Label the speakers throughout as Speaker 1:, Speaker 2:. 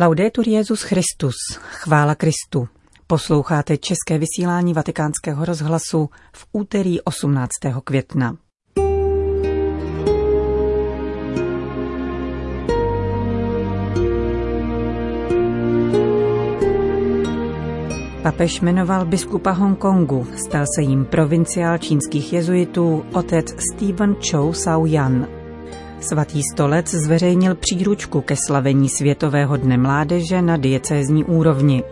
Speaker 1: Laudetur Jezus Christus, chvála Kristu. Posloucháte české vysílání Vatikánského rozhlasu v úterý 18. května. Papež jmenoval biskupa Hongkongu, stal se jim provinciál čínských jezuitů otec Stephen Chow Sao Yan. Svatý stolec zveřejnil příručku ke slavení Světového dne mládeže na diecézní úrovni.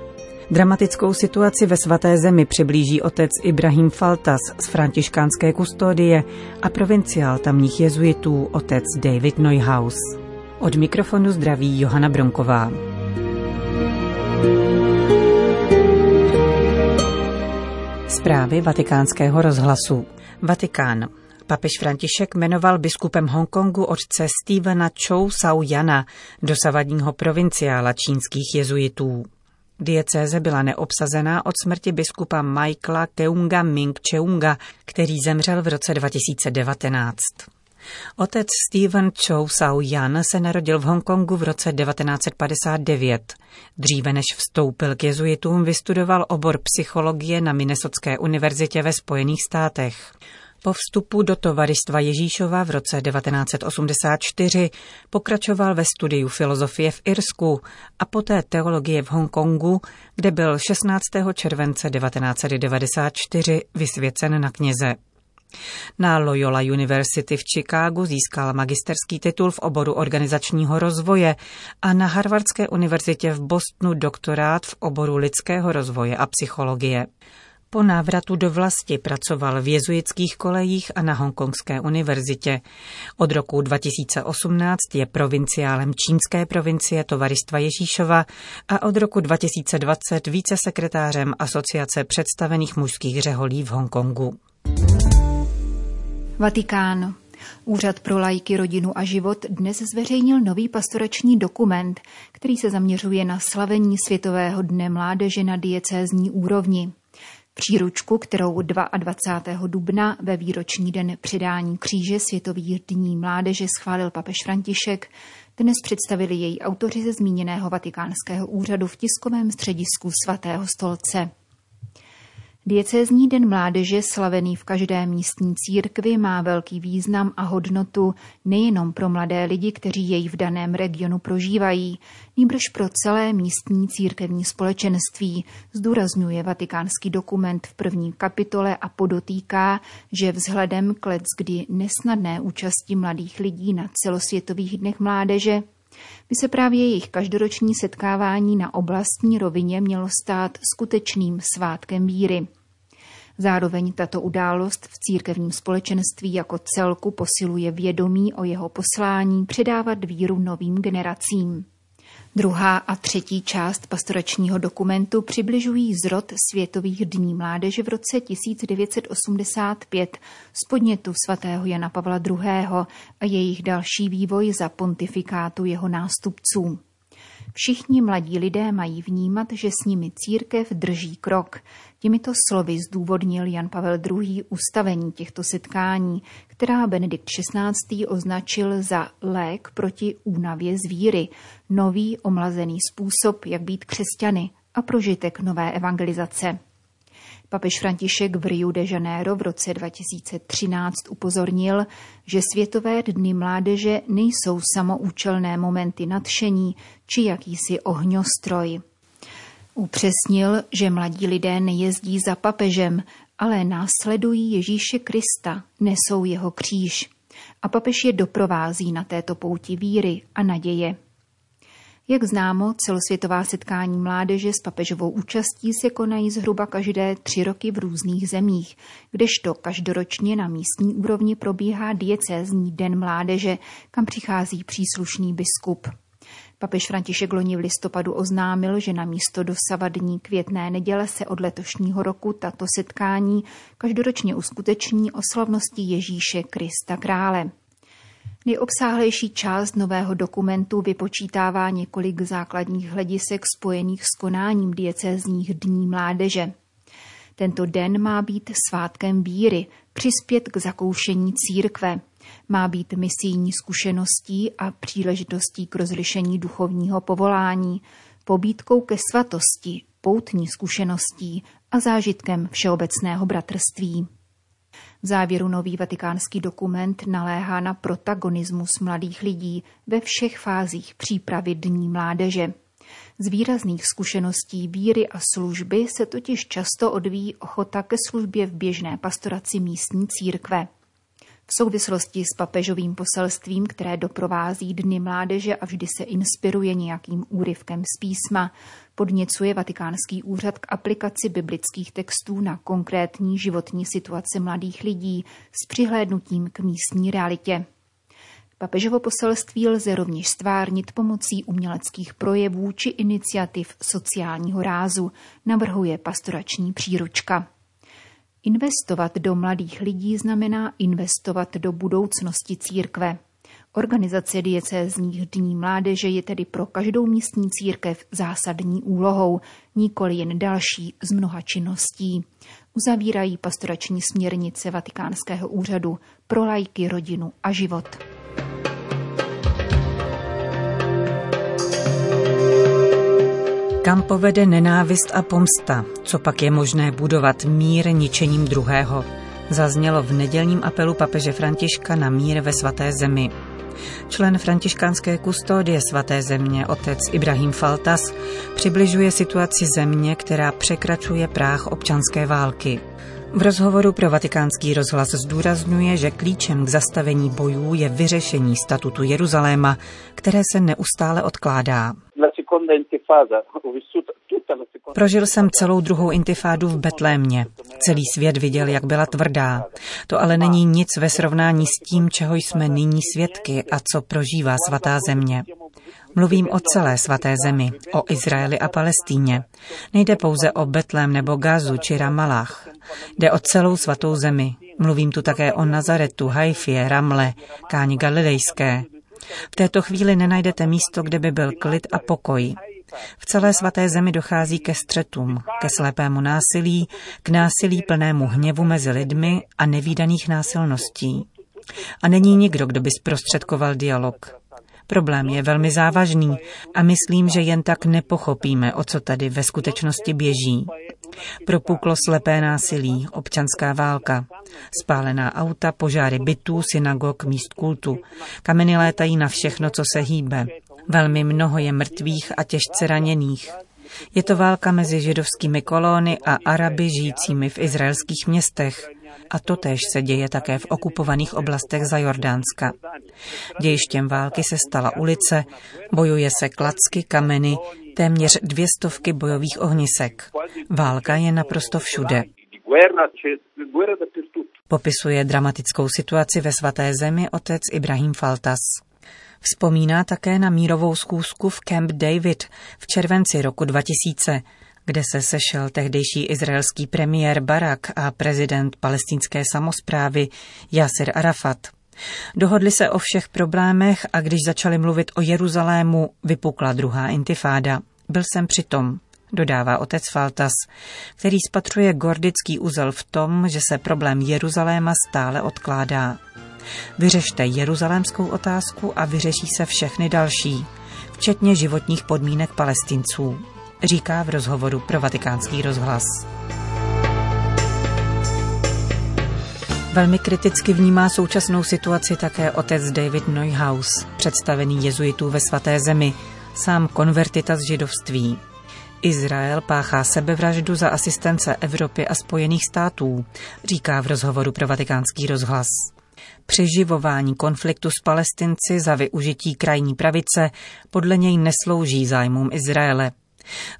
Speaker 1: Dramatickou situaci ve svaté zemi přiblíží otec Ibrahim Faltas z františkánské kustodie a provinciál tamních jezuitů otec David Neuhaus. Od mikrofonu zdraví Johana Bronková. Zprávy vatikánského rozhlasu. Vatikán. Papež František jmenoval biskupem Hongkongu otce Stevena Chou Sao Yana, dosavadního provinciála čínských jezuitů. Diecéze byla neobsazená od smrti biskupa Michaela Keunga Ming Cheunga, který zemřel v roce 2019. Otec Stephen Chow Sao Yan se narodil v Hongkongu v roce 1959. Dříve než vstoupil k jezuitům, vystudoval obor psychologie na Minnesotské univerzitě ve Spojených státech. Po vstupu do tovaristva Ježíšova v roce 1984 pokračoval ve studiu filozofie v Irsku a poté teologie v Hongkongu, kde byl 16. července 1994 vysvěcen na kněze. Na Loyola University v Chicagu získal magisterský titul v oboru organizačního rozvoje a na Harvardské univerzitě v Bostonu doktorát v oboru lidského rozvoje a psychologie. Po návratu do vlasti pracoval v jezuitských kolejích a na Hongkongské univerzitě. Od roku 2018 je provinciálem čínské provincie Tovaristva Ježíšova a od roku 2020 vícesekretářem Asociace představených mužských řeholí v Hongkongu.
Speaker 2: Vatikán. Úřad pro lajky, rodinu a život dnes zveřejnil nový pastorační dokument, který se zaměřuje na slavení Světového dne mládeže na diecézní úrovni. Příručku, kterou 22. dubna ve výroční den předání kříže Světových dní mládeže schválil papež František, dnes představili její autoři ze zmíněného vatikánského úřadu v tiskovém středisku svatého stolce. Diecézní den mládeže, slavený v každé místní církvi, má velký význam a hodnotu nejenom pro mladé lidi, kteří jej v daném regionu prožívají, nýbrž pro celé místní církevní společenství, zdůrazňuje vatikánský dokument v první kapitole a podotýká, že vzhledem k kdy nesnadné účasti mladých lidí na celosvětových dnech mládeže by se právě jejich každoroční setkávání na oblastní rovině mělo stát skutečným svátkem víry. Zároveň tato událost v církevním společenství jako celku posiluje vědomí o jeho poslání předávat víru novým generacím. Druhá a třetí část pastoračního dokumentu přibližují zrod Světových dní mládeže v roce 1985 z podnětu svatého Jana Pavla II. a jejich další vývoj za pontifikátu jeho nástupců. Všichni mladí lidé mají vnímat, že s nimi církev drží krok. Těmito slovy zdůvodnil Jan Pavel II. ustavení těchto setkání, která Benedikt XVI. označil za lék proti únavě z víry, nový omlazený způsob, jak být křesťany a prožitek nové evangelizace. Papež František v Rio de Janeiro v roce 2013 upozornil, že Světové dny mládeže nejsou samoučelné momenty nadšení či jakýsi ohňostroj. Upřesnil, že mladí lidé nejezdí za papežem, ale následují Ježíše Krista, nesou jeho kříž. A papež je doprovází na této pouti víry a naděje. Jak známo, celosvětová setkání mládeže s papežovou účastí se konají zhruba každé tři roky v různých zemích, kdežto každoročně na místní úrovni probíhá diecézní den mládeže, kam přichází příslušný biskup. Papež František loni v listopadu oznámil, že na místo dosavadní květné neděle se od letošního roku tato setkání každoročně uskuteční o slavnosti Ježíše Krista Krále. Nejobsáhlejší část nového dokumentu vypočítává několik základních hledisek spojených s konáním diecézních dní mládeže. Tento den má být svátkem víry, přispět k zakoušení církve. Má být misijní zkušeností a příležitostí k rozlišení duchovního povolání, pobídkou ke svatosti, poutní zkušeností a zážitkem všeobecného bratrství. V závěru nový vatikánský dokument naléhá na protagonismus mladých lidí ve všech fázích přípravy Dní mládeže. Z výrazných zkušeností víry a služby se totiž často odvíjí ochota ke službě v běžné pastoraci místní církve. V souvislosti s papežovým poselstvím, které doprovází Dny mládeže a vždy se inspiruje nějakým úryvkem z písma, podněcuje Vatikánský úřad k aplikaci biblických textů na konkrétní životní situace mladých lidí s přihlédnutím k místní realitě. Papežovo poselství lze rovněž stvárnit pomocí uměleckých projevů či iniciativ sociálního rázu, navrhuje pastorační příručka. Investovat do mladých lidí znamená investovat do budoucnosti církve. Organizace diecézních dní mládeže je tedy pro každou místní církev zásadní úlohou, nikoli jen další z mnoha činností. Uzavírají pastorační směrnice Vatikánského úřadu pro lajky, rodinu a život.
Speaker 1: Kam povede nenávist a pomsta? Co pak je možné budovat mír ničením druhého? Zaznělo v nedělním apelu papeže Františka na mír ve svaté zemi. Člen františkánské kustodie svaté země, otec Ibrahim Faltas, přibližuje situaci země, která překračuje práh občanské války. V rozhovoru pro vatikánský rozhlas zdůrazňuje, že klíčem k zastavení bojů je vyřešení statutu Jeruzaléma, které se neustále odkládá. Prožil jsem celou druhou intifádu v Betlémě. Celý svět viděl, jak byla tvrdá. To ale není nic ve srovnání s tím, čeho jsme nyní svědky a co prožívá svatá země. Mluvím o celé svaté zemi, o Izraeli a Palestíně. Nejde pouze o Betlém nebo Gazu či Ramalách. Jde o celou svatou zemi. Mluvím tu také o Nazaretu, Haifě, Ramle, Káni Galilejské. V této chvíli nenajdete místo, kde by byl klid a pokoj. V celé svaté zemi dochází ke střetům, ke slepému násilí, k násilí plnému hněvu mezi lidmi a nevýdaných násilností. A není nikdo, kdo by zprostředkoval dialog. Problém je velmi závažný a myslím, že jen tak nepochopíme, o co tady ve skutečnosti běží. Propuklo slepé násilí, občanská válka, spálená auta, požáry bytů, synagog, míst kultu. Kameny létají na všechno, co se hýbe. Velmi mnoho je mrtvých a těžce raněných. Je to válka mezi židovskými kolóny a Araby žijícími v izraelských městech. A totéž se děje také v okupovaných oblastech za Jordánska. Dějištěm války se stala ulice, bojuje se klacky, kameny, téměř dvě stovky bojových ohnisek. Válka je naprosto všude. Popisuje dramatickou situaci ve svaté zemi otec Ibrahim Faltas. Vzpomíná také na mírovou zkoušku v Camp David v červenci roku 2000, kde se sešel tehdejší izraelský premiér Barak a prezident palestinské samozprávy Yasser Arafat. Dohodli se o všech problémech a když začali mluvit o Jeruzalému, vypukla druhá intifáda. Byl jsem přitom, dodává otec Faltas, který spatřuje gordický úzel v tom, že se problém Jeruzaléma stále odkládá. Vyřešte jeruzalémskou otázku a vyřeší se všechny další, včetně životních podmínek palestinců, říká v rozhovoru pro vatikánský rozhlas. Velmi kriticky vnímá současnou situaci také otec David Neuhaus, představený jezuitů ve svaté zemi, sám konvertita z židovství. Izrael páchá sebevraždu za asistence Evropy a Spojených států, říká v rozhovoru pro vatikánský rozhlas. Přeživování konfliktu s palestinci za využití krajní pravice podle něj neslouží zájmům Izraele.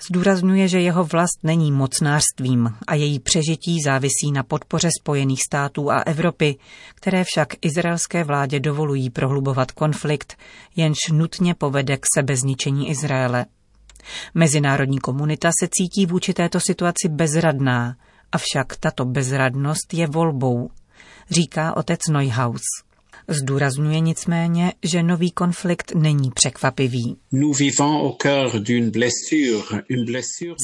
Speaker 1: Zdůrazňuje, že jeho vlast není mocnářstvím a její přežití závisí na podpoře Spojených států a Evropy, které však izraelské vládě dovolují prohlubovat konflikt, jenž nutně povede k sebezničení Izraele. Mezinárodní komunita se cítí vůči této situaci bezradná, avšak tato bezradnost je volbou, říká otec Neuhaus. Zdůrazňuje nicméně, že nový konflikt není překvapivý.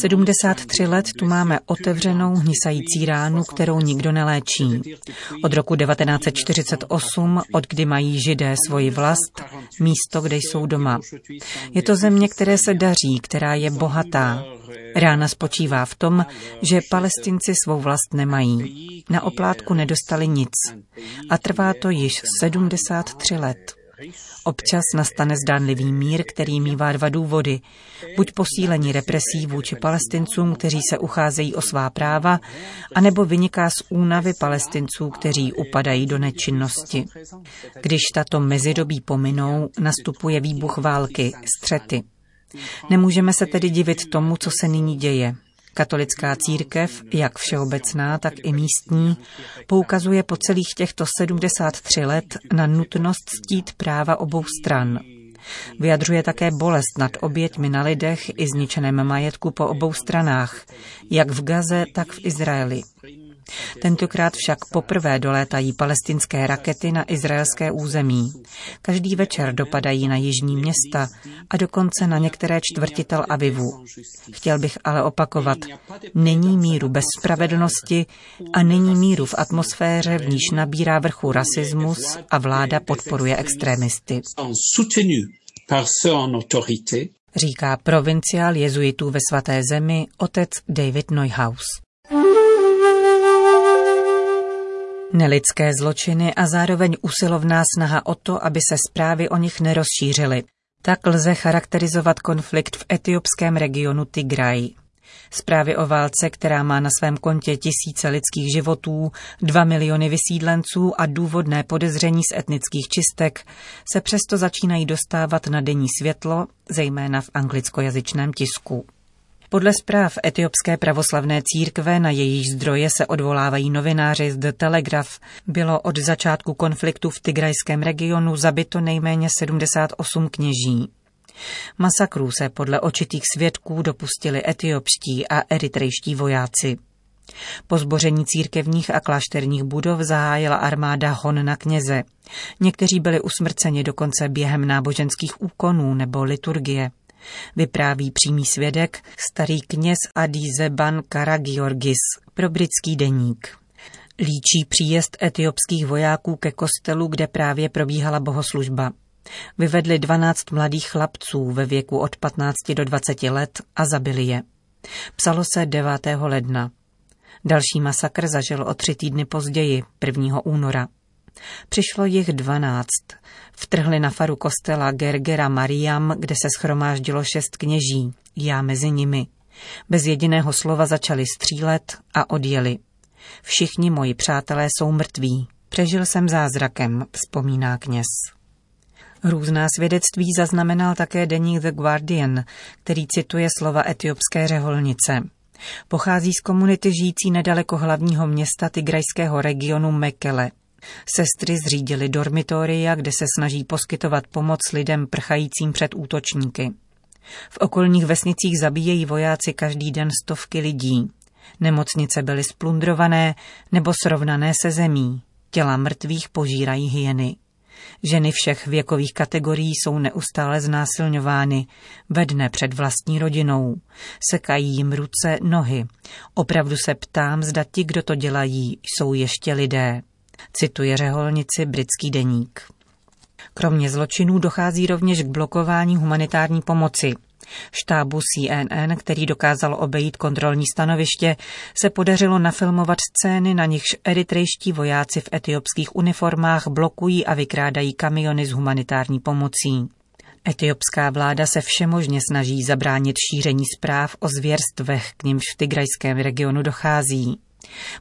Speaker 1: 73 let tu máme otevřenou hnisající ránu, kterou nikdo neléčí. Od roku 1948, od kdy mají židé svoji vlast, místo, kde jsou doma. Je to země, které se daří, která je bohatá. Rána spočívá v tom, že palestinci svou vlast nemají. Na oplátku nedostali nic. A trvá to již 73 let. Občas nastane zdánlivý mír, který mývá dva důvody. Buď posílení represí vůči palestincům, kteří se ucházejí o svá práva, anebo vyniká z únavy palestinců, kteří upadají do nečinnosti. Když tato mezidobí pominou, nastupuje výbuch války, střety. Nemůžeme se tedy divit tomu, co se nyní děje. Katolická církev, jak všeobecná, tak i místní, poukazuje po celých těchto 73 let na nutnost ctít práva obou stran. Vyjadřuje také bolest nad oběťmi na lidech i zničeném majetku po obou stranách, jak v Gaze, tak v Izraeli. Tentokrát však poprvé dolétají palestinské rakety na izraelské území. Každý večer dopadají na jižní města a dokonce na některé čtvrti Tel Avivu. Chtěl bych ale opakovat, není míru bez spravedlnosti a není míru v atmosféře, v níž nabírá vrchu rasismus a vláda podporuje extrémisty. Říká provinciál jezuitů ve svaté zemi otec David Neuhaus. Nelidské zločiny a zároveň usilovná snaha o to, aby se zprávy o nich nerozšířily. Tak lze charakterizovat konflikt v etiopském regionu Tigraj. Zprávy o válce, která má na svém kontě tisíce lidských životů, dva miliony vysídlenců a důvodné podezření z etnických čistek, se přesto začínají dostávat na denní světlo, zejména v anglickojazyčném tisku. Podle zpráv etiopské pravoslavné církve, na jejíž zdroje se odvolávají novináři z The Telegraph, bylo od začátku konfliktu v tigrajském regionu zabito nejméně 78 kněží. Masakrů se podle očitých svědků dopustili etiopští a eritrejští vojáci. Po zboření církevních a klášterních budov zahájila armáda hon na kněze. Někteří byli usmrceni dokonce během náboženských úkonů nebo liturgie vypráví přímý svědek starý kněz Adízeban Karagiorgis pro britský deník. Líčí příjezd etiopských vojáků ke kostelu, kde právě probíhala bohoslužba. Vyvedli 12 mladých chlapců ve věku od 15 do 20 let a zabili je. Psalo se 9. ledna. Další masakr zažil o tři týdny později, 1. února. Přišlo jich dvanáct. Vtrhli na faru kostela Gergera Mariam, kde se schromáždilo šest kněží, já mezi nimi. Bez jediného slova začali střílet a odjeli. Všichni moji přátelé jsou mrtví. Přežil jsem zázrakem, vzpomíná kněz. Různá svědectví zaznamenal také deník The Guardian, který cituje slova etiopské řeholnice. Pochází z komunity žijící nedaleko hlavního města tigrajského regionu Mekele – Sestry zřídily dormitoria, kde se snaží poskytovat pomoc lidem prchajícím před útočníky. V okolních vesnicích zabíjejí vojáci každý den stovky lidí. Nemocnice byly splundrované nebo srovnané se zemí. Těla mrtvých požírají hyeny. Ženy všech věkových kategorií jsou neustále znásilňovány, vedne před vlastní rodinou. Sekají jim ruce, nohy. Opravdu se ptám, zda ti, kdo to dělají, jsou ještě lidé cituje řeholnici britský deník. Kromě zločinů dochází rovněž k blokování humanitární pomoci. Štábu CNN, který dokázal obejít kontrolní stanoviště, se podařilo nafilmovat scény, na nichž eritrejští vojáci v etiopských uniformách blokují a vykrádají kamiony s humanitární pomocí. Etiopská vláda se všemožně snaží zabránit šíření zpráv o zvěrstvech, k nimž v tigrajském regionu dochází.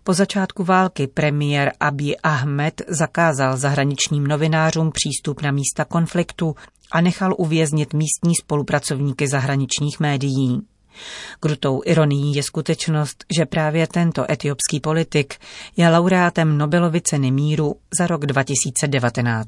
Speaker 1: Po začátku války premiér Abiy Ahmed zakázal zahraničním novinářům přístup na místa konfliktu a nechal uvěznit místní spolupracovníky zahraničních médií. Krutou ironií je skutečnost, že právě tento etiopský politik je laureátem Nobelovy ceny míru za rok 2019.